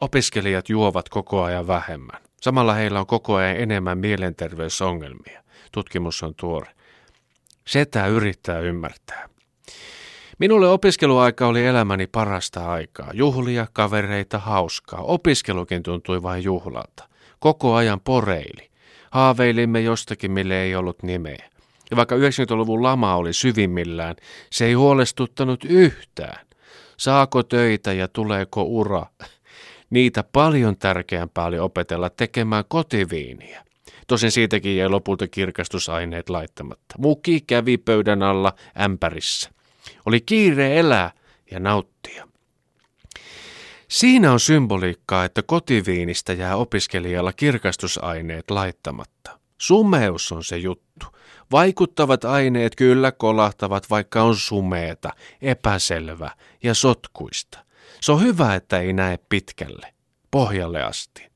Opiskelijat juovat koko ajan vähemmän. Samalla heillä on koko ajan enemmän mielenterveysongelmia. Tutkimus on tuore. Setä yrittää ymmärtää. Minulle opiskeluaika oli elämäni parasta aikaa. Juhlia, kavereita, hauskaa. Opiskelukin tuntui vain juhlalta. Koko ajan poreili. Haaveilimme jostakin, mille ei ollut nimeä. Ja vaikka 90-luvun lama oli syvimmillään, se ei huolestuttanut yhtään. Saako töitä ja tuleeko ura? Niitä paljon tärkeämpää oli opetella tekemään kotiviiniä. Tosin siitäkin jäi lopulta kirkastusaineet laittamatta. Muki kävi pöydän alla ämpärissä. Oli kiire elää ja nauttia. Siinä on symboliikkaa, että kotiviinistä jää opiskelijalla kirkastusaineet laittamatta. Sumeus on se juttu. Vaikuttavat aineet kyllä kolahtavat, vaikka on sumeeta, epäselvä ja sotkuista. Se on hyvä, että ei näe pitkälle, pohjalle asti.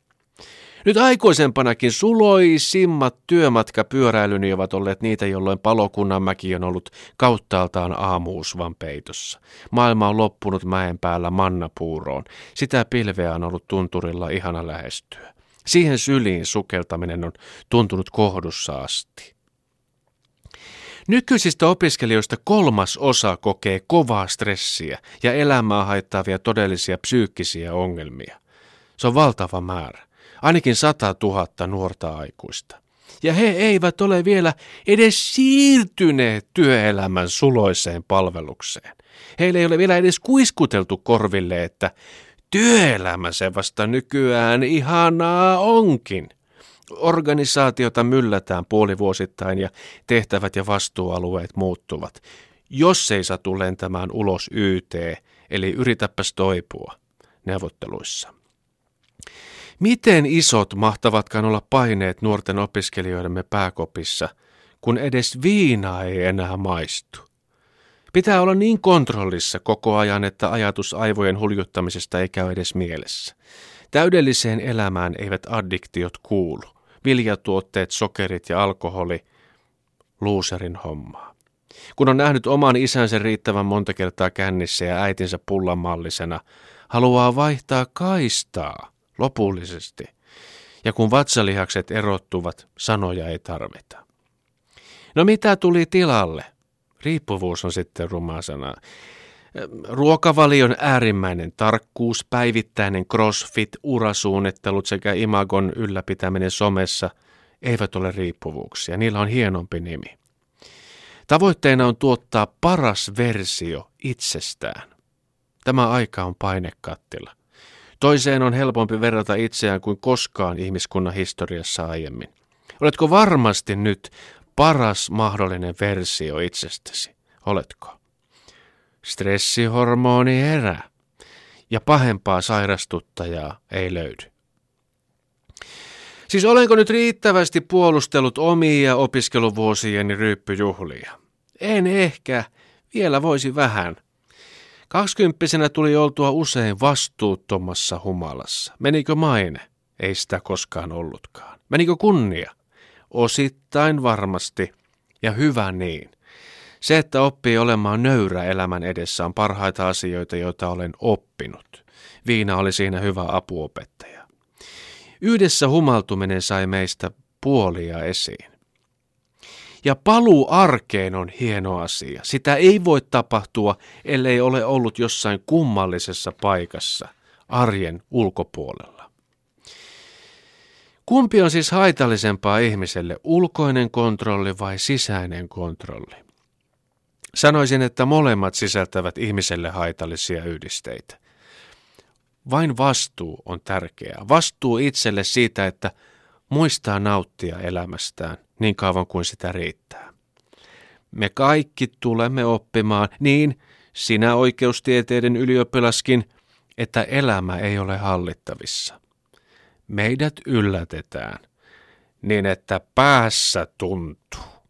Nyt aikuisempanakin suloisimmat työmatkapyöräilyni ovat olleet niitä, jolloin palokunnan mäki on ollut kauttaaltaan aamuusvan peitossa. Maailma on loppunut mäen päällä mannapuuroon. Sitä pilveä on ollut tunturilla ihana lähestyä. Siihen syliin sukeltaminen on tuntunut kohdussa asti. Nykyisistä opiskelijoista kolmas osa kokee kovaa stressiä ja elämää haittaavia todellisia psyykkisiä ongelmia. Se on valtava määrä, ainakin 100 000 nuorta aikuista. Ja he eivät ole vielä edes siirtyneet työelämän suloiseen palvelukseen. Heille ei ole vielä edes kuiskuteltu korville, että työelämä se vasta nykyään ihanaa onkin. Organisaatiota myllätään puolivuosittain ja tehtävät ja vastuualueet muuttuvat. Jos ei satu lentämään ulos YT, eli yritäpäs toipua neuvotteluissa. Miten isot mahtavatkaan olla paineet nuorten opiskelijoidemme pääkopissa, kun edes viina ei enää maistu? Pitää olla niin kontrollissa koko ajan, että ajatus aivojen huljuttamisesta ei käy edes mielessä. Täydelliseen elämään eivät addiktiot kuulu viljatuotteet, sokerit ja alkoholi, luuserin hommaa. Kun on nähnyt oman isänsä riittävän monta kertaa kännissä ja äitinsä pullamallisena, haluaa vaihtaa kaistaa lopullisesti. Ja kun vatsalihakset erottuvat, sanoja ei tarvita. No mitä tuli tilalle? Riippuvuus on sitten ruma sana. Ruokavalion äärimmäinen tarkkuus, päivittäinen crossfit, urasuunnittelut sekä imagon ylläpitäminen somessa eivät ole riippuvuuksia. Niillä on hienompi nimi. Tavoitteena on tuottaa paras versio itsestään. Tämä aika on painekattila. Toiseen on helpompi verrata itseään kuin koskaan ihmiskunnan historiassa aiemmin. Oletko varmasti nyt paras mahdollinen versio itsestäsi? Oletko? Stressihormoni herää ja pahempaa sairastuttajaa ei löydy. Siis olenko nyt riittävästi puolustellut omia opiskeluvuosieni ryyppyjuhlia? En ehkä, vielä voisi vähän. Kaksikymppisenä tuli oltua usein vastuuttomassa humalassa. Menikö maine? Ei sitä koskaan ollutkaan. Menikö kunnia? Osittain varmasti, ja hyvä niin. Se, että oppii olemaan nöyrä elämän edessä on parhaita asioita, joita olen oppinut. Viina oli siinä hyvä apuopettaja. Yhdessä humaltuminen sai meistä puolia esiin. Ja paluu arkeen on hieno asia. Sitä ei voi tapahtua, ellei ole ollut jossain kummallisessa paikassa, arjen ulkopuolella. Kumpi on siis haitallisempaa ihmiselle, ulkoinen kontrolli vai sisäinen kontrolli? Sanoisin, että molemmat sisältävät ihmiselle haitallisia yhdisteitä. Vain vastuu on tärkeää. Vastuu itselle siitä, että muistaa nauttia elämästään niin kauan kuin sitä riittää. Me kaikki tulemme oppimaan, niin sinä oikeustieteiden ylioppilaskin, että elämä ei ole hallittavissa. Meidät yllätetään niin, että päässä tuntuu.